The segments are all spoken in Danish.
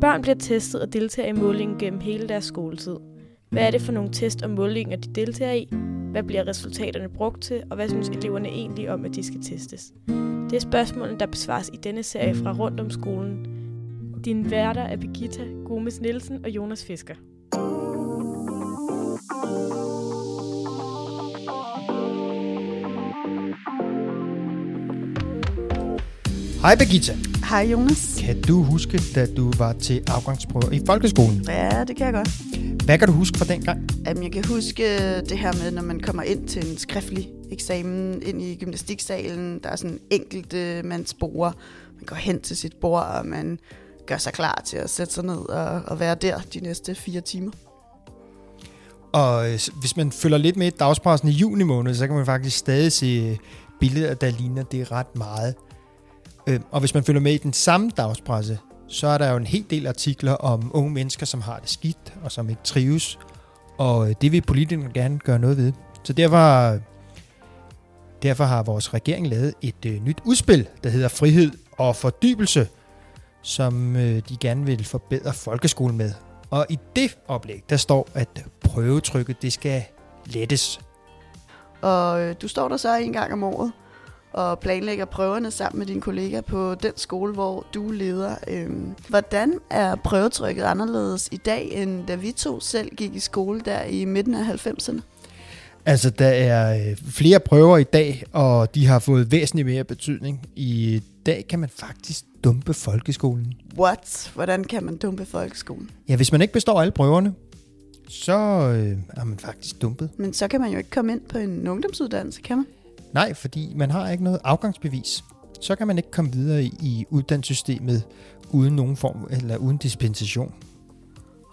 Børn bliver testet og deltager i målingen gennem hele deres skoletid. Hvad er det for nogle test og målinger, de deltager i? Hvad bliver resultaterne brugt til, og hvad synes eleverne egentlig om, at de skal testes? Det er spørgsmålene, der besvares i denne serie fra Rundt om skolen. Din værter er Birgitta Gomes Nielsen og Jonas Fisker. Hej Birgitta. Hej Jonas. Kan du huske, da du var til afgangsprøver i folkeskolen? Ja, det kan jeg godt. Hvad kan du huske fra dengang? Jamen, jeg kan huske det her med, når man kommer ind til en skriftlig eksamen ind i gymnastiksalen. Der er sådan enkelte, man sporer. Man går hen til sit bord, og man gør sig klar til at sætte sig ned og, og være der de næste fire timer. Og øh, hvis man følger lidt med i dagspressen i juni måned, så kan man faktisk stadig se billeder, der ligner det ret meget. Øh, og hvis man følger med i den samme dagspresse, så er der jo en hel del artikler om unge mennesker, som har det skidt og som ikke trives. Og øh, det vil politikerne gerne gøre noget ved. Så derfor, derfor har vores regering lavet et øh, nyt udspil, der hedder Frihed og Fordybelse, som øh, de gerne vil forbedre folkeskolen med. Og i det oplæg, der står, at prøvetrykket det skal lettes. Og øh, du står der så en gang om året og planlægger prøverne sammen med dine kollegaer på den skole, hvor du leder. Øhm, hvordan er prøvetrykket anderledes i dag, end da vi to selv gik i skole der i midten af 90'erne? Altså, der er øh, flere prøver i dag, og de har fået væsentligt mere betydning. I dag kan man faktisk dumpe folkeskolen. What? Hvordan kan man dumpe folkeskolen? Ja, hvis man ikke består alle prøverne, så øh, er man faktisk dumpet. Men så kan man jo ikke komme ind på en ungdomsuddannelse, kan man? Nej, fordi man har ikke noget afgangsbevis. Så kan man ikke komme videre i, uddannelsessystemet uden nogen form eller uden dispensation.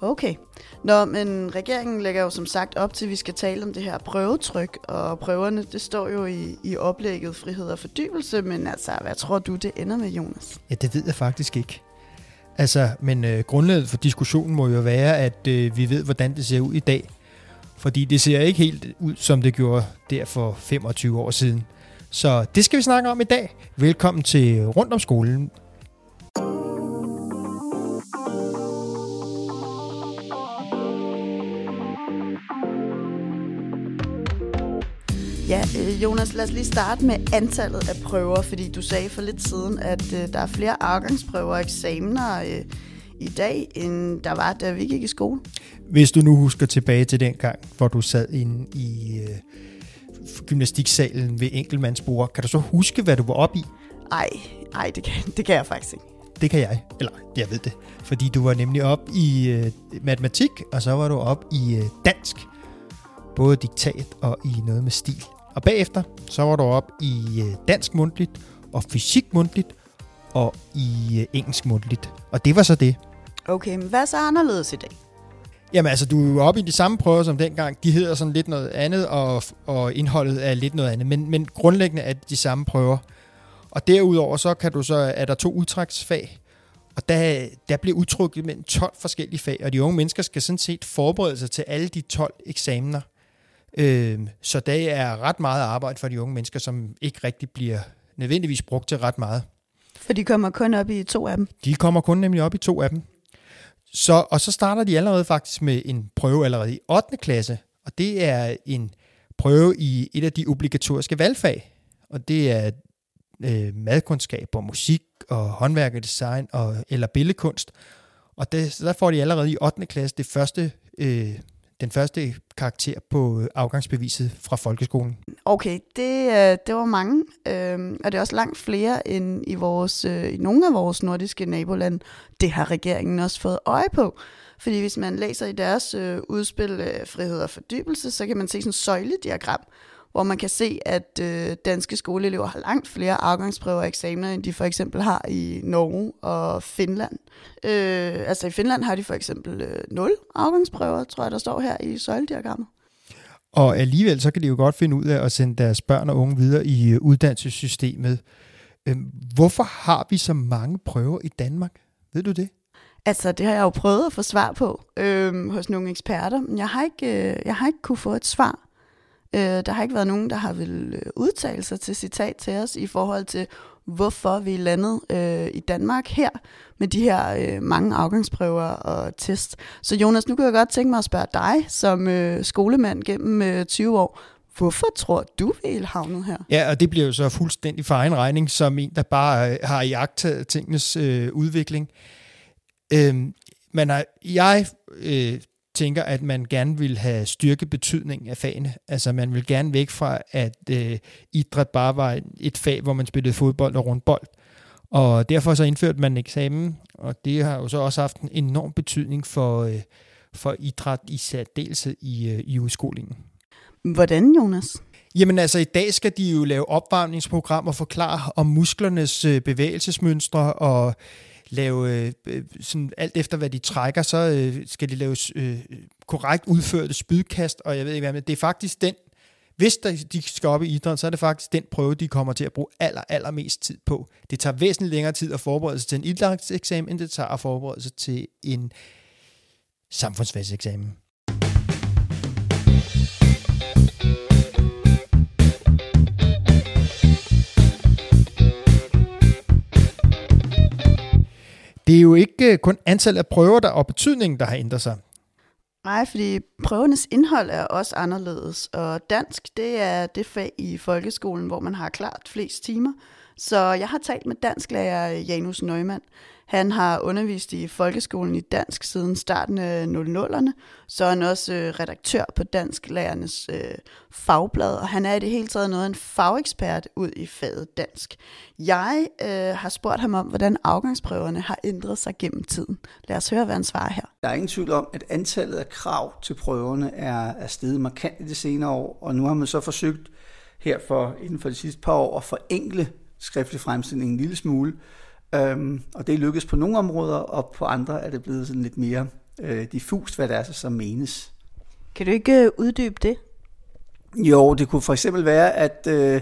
Okay. Nå, men regeringen lægger jo som sagt op til, at vi skal tale om det her prøvetryk, og prøverne, det står jo i, i oplægget frihed og fordybelse, men altså, hvad tror du, det ender med, Jonas? Ja, det ved jeg faktisk ikke. Altså, men øh, grundlaget for diskussionen må jo være, at øh, vi ved, hvordan det ser ud i dag. Fordi det ser ikke helt ud, som det gjorde der for 25 år siden. Så det skal vi snakke om i dag. Velkommen til Rundt om skolen. Ja, øh, Jonas, lad os lige starte med antallet af prøver, fordi du sagde for lidt siden, at øh, der er flere afgangsprøver og eksamener øh, i dag, end der var, da vi gik i skole. Hvis du nu husker tilbage til den gang, hvor du sad inde i øh, gymnastiksalen ved enkeltmandsbord, kan du så huske, hvad du var oppe i? Ej, ej det, kan, det kan jeg faktisk ikke. Det kan jeg. Eller, jeg ved det. Fordi du var nemlig op i øh, matematik, og så var du op i øh, dansk. Både diktat og i noget med stil. Og bagefter, så var du op i øh, dansk mundtligt, og fysik mundtligt, og i øh, engelsk mundtligt. Og det var så det. Okay, men hvad er så anderledes i dag? Jamen altså, du er jo oppe i de samme prøver som dengang. De hedder sådan lidt noget andet, og, og indholdet er lidt noget andet. Men, men grundlæggende er det de samme prøver. Og derudover så kan du så, er der to udtræksfag, og der, der bliver udtrykket mellem 12 forskellige fag, og de unge mennesker skal sådan set forberede sig til alle de 12 eksamener. Øh, så det er ret meget arbejde for de unge mennesker, som ikke rigtig bliver nødvendigvis brugt til ret meget. For de kommer kun op i to af dem? De kommer kun nemlig op i to af dem. Så, og så starter de allerede faktisk med en prøve allerede i 8. klasse, og det er en prøve i et af de obligatoriske valgfag, og det er øh, madkundskab og musik og håndværk og design og, eller billedkunst. Og det, der får de allerede i 8. klasse det første, øh, den første karakter på øh, afgangsbeviset fra folkeskolen. Okay, det, øh, det var mange, øh, og det er også langt flere end i, vores, øh, i nogle af vores nordiske nabolande. Det har regeringen også fået øje på. Fordi hvis man læser i deres øh, udspil øh, Frihed og Fordybelse, så kan man se sådan en søjlediagram, hvor man kan se, at øh, danske skoleelever har langt flere afgangsprøver og eksamener, end de for eksempel har i Norge og Finland. Øh, altså i Finland har de for eksempel øh, 0 afgangsprøver, tror jeg, der står her i søjlediagrammet. Og alligevel så kan de jo godt finde ud af at sende deres børn og unge videre i øh, uddannelsessystemet. Øh, hvorfor har vi så mange prøver i Danmark? Ved du det? Altså, det har jeg jo prøvet at få svar på øh, hos nogle eksperter, men jeg har ikke, øh, jeg har ikke kunne få et svar. Øh, der har ikke været nogen, der har vil øh, udtale sig til citat til os i forhold til, hvorfor vi er landet øh, i Danmark her med de her øh, mange afgangsprøver og test. Så Jonas, nu kunne jeg godt tænke mig at spørge dig som øh, skolemand gennem øh, 20 år. Hvorfor tror du, vi er havnet her? Ja, og det bliver jo så fuldstændig for egen regning, som en, der bare øh, har iagtaget tingenes øh, udvikling. Øhm, men øh, jeg øh, tænker, at man gerne vil have styrke betydning af fagene. Altså man vil gerne væk fra, at øh, idræt bare var et fag, hvor man spillede fodbold og rundbold. Og derfor så indførte man eksamen, og det har jo så også haft en enorm betydning for, øh, for idræt i særdeleshed i, øh, i udskolingen. Hvordan, Jonas? Jamen altså, i dag skal de jo lave opvarmningsprogrammer og forklare om musklernes øh, bevægelsesmønstre og lave øh, øh, sådan alt efter, hvad de trækker, så øh, skal de lave øh, korrekt udførte spydkast, og jeg ved ikke hvad, men det er faktisk den, hvis de skal op i idræt, så er det faktisk den prøve, de kommer til at bruge aller, aller mest tid på. Det tager væsentligt længere tid at forberede sig til en idrætseksamen, end det tager at forberede sig til en samfundsfagseksamen. Det er jo ikke øh, kun antallet af prøver der og betydningen, der har ændret sig. Nej, fordi prøvernes indhold er også anderledes, og dansk, det er det fag i folkeskolen, hvor man har klart flest timer. Så jeg har talt med dansklærer Janus Neumann, han har undervist i folkeskolen i dansk siden starten af 00'erne, så er han også øh, redaktør på Dansk Lærernes øh, fagblad, og han er i det hele taget noget af en fagekspert ud i faget dansk. Jeg øh, har spurgt ham om, hvordan afgangsprøverne har ændret sig gennem tiden. Lad os høre, hvad han svarer her. Der er ingen tvivl om, at antallet af krav til prøverne er, er steget markant i de senere år, og nu har man så forsøgt her for, inden for de sidste par år at forenkle skriftlig fremstilling en lille smule, Øhm, og det er lykkedes på nogle områder, og på andre er det blevet sådan lidt mere øh, diffust, hvad det er, som menes. Kan du ikke øh, uddybe det? Jo, det kunne for eksempel være, at øh,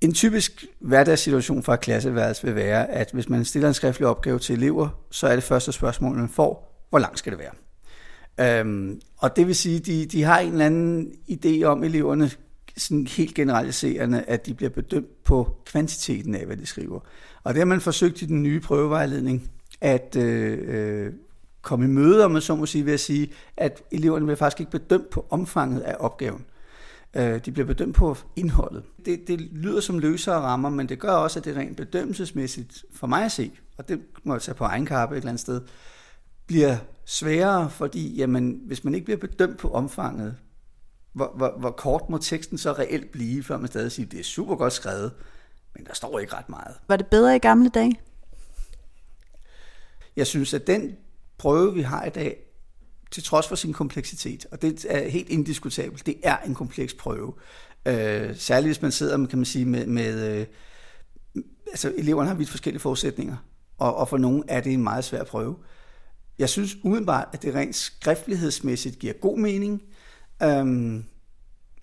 en typisk hverdagssituation for et klasseværelse vil være, at hvis man stiller en skriftlig opgave til elever, så er det første spørgsmål, man får, hvor langt skal det være? Øhm, og det vil sige, de, de har en eller anden idé om eleverne, sådan helt generaliserende, at de bliver bedømt på kvantiteten af, hvad de skriver. Og det har man forsøgt i den nye prøvevejledning at øh, øh komme i møde, om man så må sige, ved at sige, at eleverne bliver faktisk ikke bedømt på omfanget af opgaven. Øh, de bliver bedømt på indholdet. Det, det lyder som løsere rammer, men det gør også, at det rent bedømmelsesmæssigt, for mig at se, og det må jeg tage på egen kappe et eller andet sted, bliver sværere, fordi jamen, hvis man ikke bliver bedømt på omfanget, hvor, hvor, hvor kort må teksten så reelt blive, før man stadig siger, det er super godt skrevet, men der står ikke ret meget. Var det bedre i gamle dage? Jeg synes, at den prøve, vi har i dag, til trods for sin kompleksitet, og det er helt indiskutabelt, det er en kompleks prøve. Øh, særligt hvis man sidder kan man sige, med, med øh, altså eleverne har vidt forskellige forudsætninger, og, og for nogle er det en meget svær prøve. Jeg synes umiddelbart, at det rent skriftlighedsmæssigt giver god mening, øhm,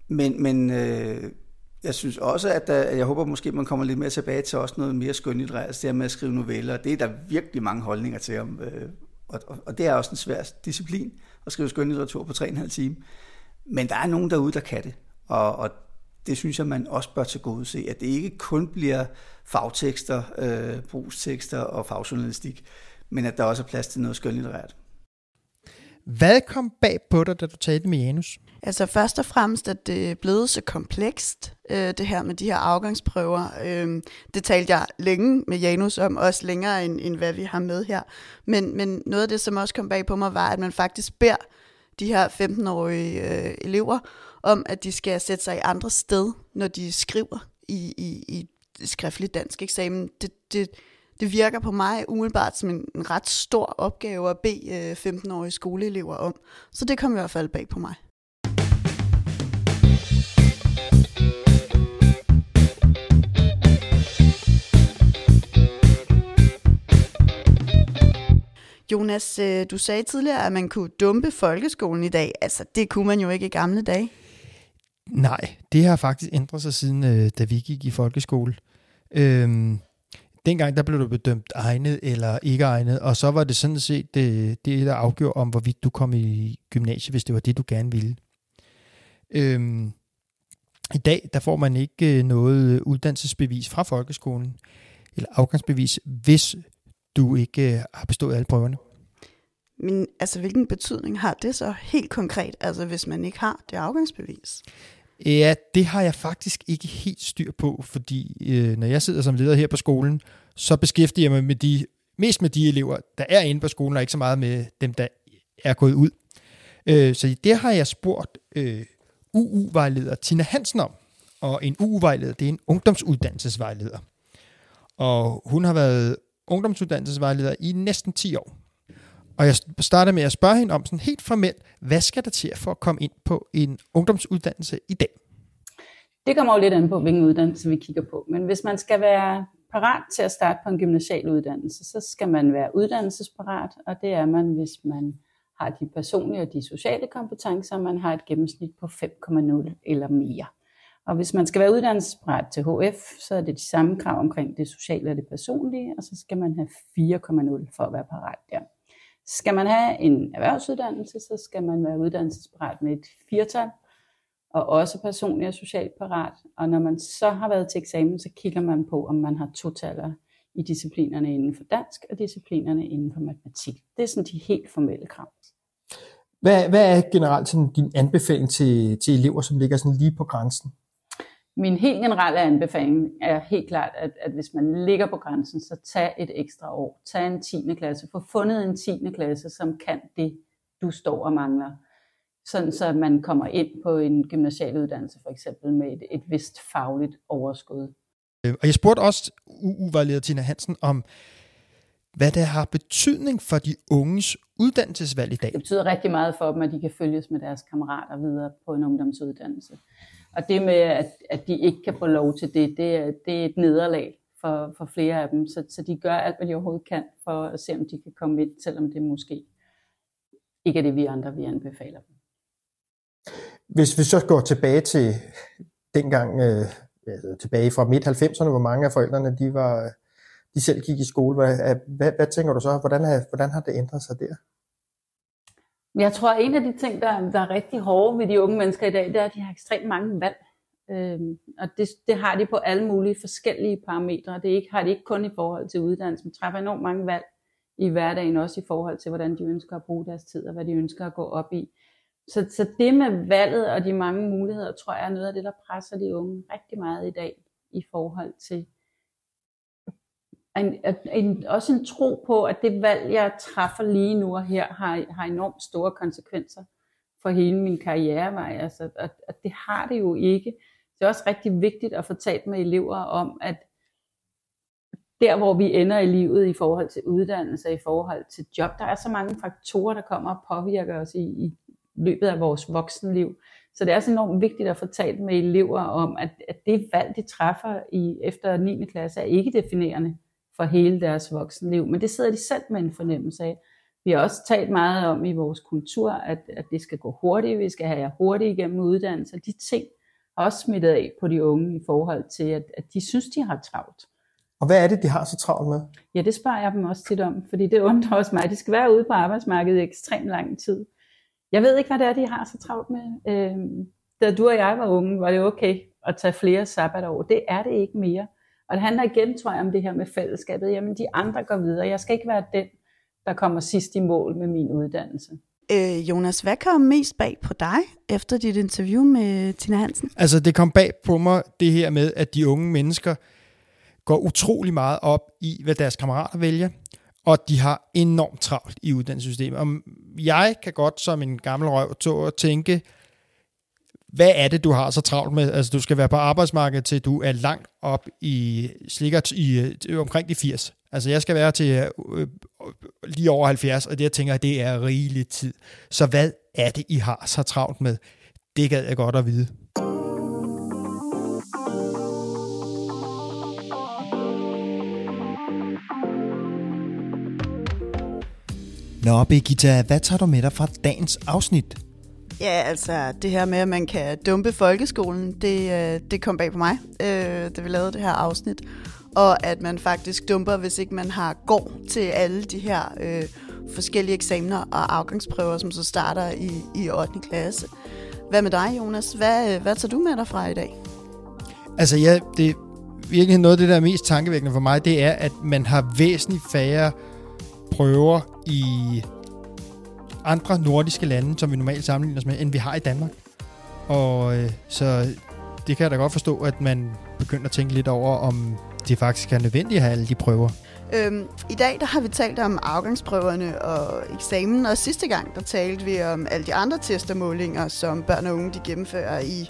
men, men øh, jeg synes også, at der, jeg håber måske, man kommer lidt mere tilbage til også noget mere skønlitterært, altså det med at skrive noveller. Det er der virkelig mange holdninger til om, øh, og, og det er også en svær disciplin at skrive skønlitteratur på 3,5 time. Men der er nogen derude, der kan det, og, og det synes jeg, man også bør til gode se, at det ikke kun bliver fagtekster, øh, brugstekster og fagjournalistik, men at der også er plads til noget skønlitterært. Hvad kom bag på dig, da du talte med Janus? Altså først og fremmest, at det er blevet så komplekst, øh, det her med de her afgangsprøver. Øh, det talte jeg længe med Janus om, også længere end, end hvad vi har med her. Men, men noget af det, som også kom bag på mig, var, at man faktisk beder de her 15-årige øh, elever om, at de skal sætte sig i andre sted, når de skriver i, i, i skriftlig dansk eksamen. Det, det, det virker på mig umiddelbart som en, en ret stor opgave at bede øh, 15-årige skoleelever om. Så det kom i hvert fald bag på mig. Jonas, øh, du sagde tidligere, at man kunne dumpe folkeskolen i dag. Altså, det kunne man jo ikke i gamle dage. Nej, det har faktisk ændret sig siden, øh, da vi gik i folkeskole. Øhm, dengang der blev du bedømt egnet eller ikke egnet, og så var det sådan set det, det der afgjorde om, hvorvidt du kom i gymnasiet, hvis det var det, du gerne ville. Øhm, I dag der får man ikke øh, noget uddannelsesbevis fra folkeskolen, eller afgangsbevis, hvis du ikke øh, har bestået alle prøverne. Men altså, hvilken betydning har det så helt konkret, altså hvis man ikke har det afgangsbevis? Ja, det har jeg faktisk ikke helt styr på, fordi øh, når jeg sidder som leder her på skolen, så beskæftiger jeg mig med de, mest med de elever, der er inde på skolen, og ikke så meget med dem, der er gået ud. Øh, så det har jeg spurgt øh, UU-vejleder Tina Hansen om. Og en UU-vejleder, det er en ungdomsuddannelsesvejleder. Og hun har været ungdomsuddannelsesvejleder i næsten 10 år. Og jeg starter med at spørge hende om sådan helt formelt, hvad skal der til for at komme ind på en ungdomsuddannelse i dag? Det kommer jo lidt an på, hvilken uddannelse vi kigger på. Men hvis man skal være parat til at starte på en gymnasial uddannelse, så skal man være uddannelsesparat, og det er man, hvis man har de personlige og de sociale kompetencer, og man har et gennemsnit på 5,0 eller mere. Og hvis man skal være uddannelsesparat til HF, så er det de samme krav omkring det sociale og det personlige, og så skal man have 4,0 for at være parat der. Skal man have en erhvervsuddannelse, så skal man være uddannelsesparat med et firtal, og også personlig og socialt parat. Og når man så har været til eksamen, så kigger man på, om man har totaler i disciplinerne inden for dansk og disciplinerne inden for matematik. Det er sådan de helt formelle krav. Hvad, hvad er generelt sådan din anbefaling til, til elever, som ligger sådan lige på grænsen? Min helt generelle anbefaling er helt klart, at, at hvis man ligger på grænsen, så tag et ekstra år. Tag en 10. klasse. Få fundet en 10. klasse, som kan det, du står og mangler. Sådan så man kommer ind på en gymnasial uddannelse for eksempel med et, et vist fagligt overskud. Øh, og jeg spurgte også UU-vejleder Tina Hansen om, hvad det har betydning for de unges uddannelsesvalg i dag. Det betyder rigtig meget for dem, at de kan følges med deres kammerater videre på en ungdomsuddannelse. Og det med, at, at de ikke kan få lov til det, det er, det er et nederlag for, for flere af dem. Så, så de gør alt, hvad de overhovedet kan, for at se, om de kan komme ind, selvom det måske ikke er det, vi andre vi anbefaler dem. Hvis vi så går tilbage til dengang, øh, tilbage fra midt-90'erne, hvor mange af forældrene de var, de selv gik i skole. Hvad, hvad, hvad tænker du så? Hvordan, har, hvordan har det ændret sig der? Jeg tror, at en af de ting, der, der er rigtig hårde ved de unge mennesker i dag, det er, at de har ekstremt mange valg. Øhm, og det, det har de på alle mulige forskellige parametre. Det er ikke, har de ikke kun i forhold til uddannelse, men træffer enormt mange valg i hverdagen, også i forhold til, hvordan de ønsker at bruge deres tid, og hvad de ønsker at gå op i. Så, så det med valget og de mange muligheder, tror jeg er noget af det, der presser de unge rigtig meget i dag, i forhold til en, en, også en tro på, at det valg, jeg træffer lige nu og her, har, har enormt store konsekvenser for hele min karrierevej. Altså, at, og det har det jo ikke. Det er også rigtig vigtigt at få talt med elever om, at der, hvor vi ender i livet i forhold til uddannelse, i forhold til job, der er så mange faktorer, der kommer og påvirker os i, i løbet af vores voksenliv. Så det er også enormt vigtigt at få talt med elever om, at, at det valg, de træffer i efter 9. klasse, er ikke definerende for hele deres voksenliv. Men det sidder de selv med en fornemmelse af. Vi har også talt meget om i vores kultur, at, at det skal gå hurtigt, vi skal have jer hurtigt igennem uddannelse. De ting har også smittet af på de unge i forhold til, at, at de synes, de har travlt. Og hvad er det, de har så travlt med? Ja, det spørger jeg dem også tit om, fordi det undrer også mig. De skal være ude på arbejdsmarkedet i ekstremt lang tid. Jeg ved ikke, hvad det er, de har så travlt med. Øh, da du og jeg var unge, var det okay at tage flere sabbatår. Det er det ikke mere. Og det handler igen, tror jeg, om det her med fællesskabet. Jamen, de andre går videre. Jeg skal ikke være den, der kommer sidst i mål med min uddannelse. Øh, Jonas, hvad kom mest bag på dig efter dit interview med Tina Hansen? Altså, det kom bag på mig det her med, at de unge mennesker går utrolig meget op i, hvad deres kammerater vælger, og de har enormt travlt i uddannelsessystemet. Og jeg kan godt som en gammel røv to tænke, hvad er det, du har så travlt med? Altså, du skal være på arbejdsmarkedet til du er langt op i, slikker i, øh, omkring de 80. Altså, jeg skal være til øh, øh, lige over 70, og det jeg tænker, det er rigelig tid. Så hvad er det, I har så travlt med? Det gad jeg godt at vide. Nå, Birgitta, hvad tager du med dig fra dagens afsnit? Ja, altså det her med, at man kan dumpe folkeskolen, det, øh, det kom bag på mig, øh, da vi lavede det her afsnit. Og at man faktisk dumper, hvis ikke man har går til alle de her øh, forskellige eksamener og afgangsprøver, som så starter i, i 8. klasse. Hvad med dig, Jonas? Hvad, øh, hvad tager du med dig fra i dag? Altså ja, det er virkelig noget af det, der er mest tankevækkende for mig, det er, at man har væsentligt færre prøver i andre nordiske lande, som vi normalt sammenligner os med, end vi har i Danmark. Og øh, så det kan jeg da godt forstå, at man begynder at tænke lidt over, om det faktisk er nødvendigt at have alle de prøver. Øhm, I dag der har vi talt om afgangsprøverne og eksamen, og sidste gang der talte vi om alle de andre test og målinger, som børn og unge de gennemfører i,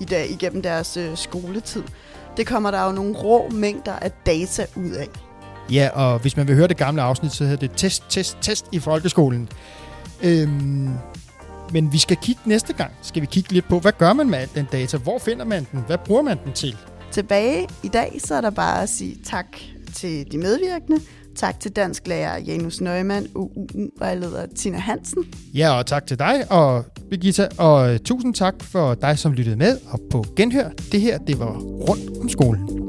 i dag igennem deres øh, skoletid. Det kommer der jo nogle rå mængder af data ud af. Ja, og hvis man vil høre det gamle afsnit, så hedder det test, test, test i folkeskolen. Øhm, men vi skal kigge næste gang. Skal vi kigge lidt på, hvad gør man med al den data? Hvor finder man den? Hvad bruger man den til? Tilbage i dag, så er der bare at sige tak til de medvirkende. Tak til dansk lærer Janus Nøgman, UU-vejleder Tina Hansen. Ja, og tak til dig og Birgitta, og tusind tak for dig, som lyttede med og på genhør. Det her, det var Rundt om skolen.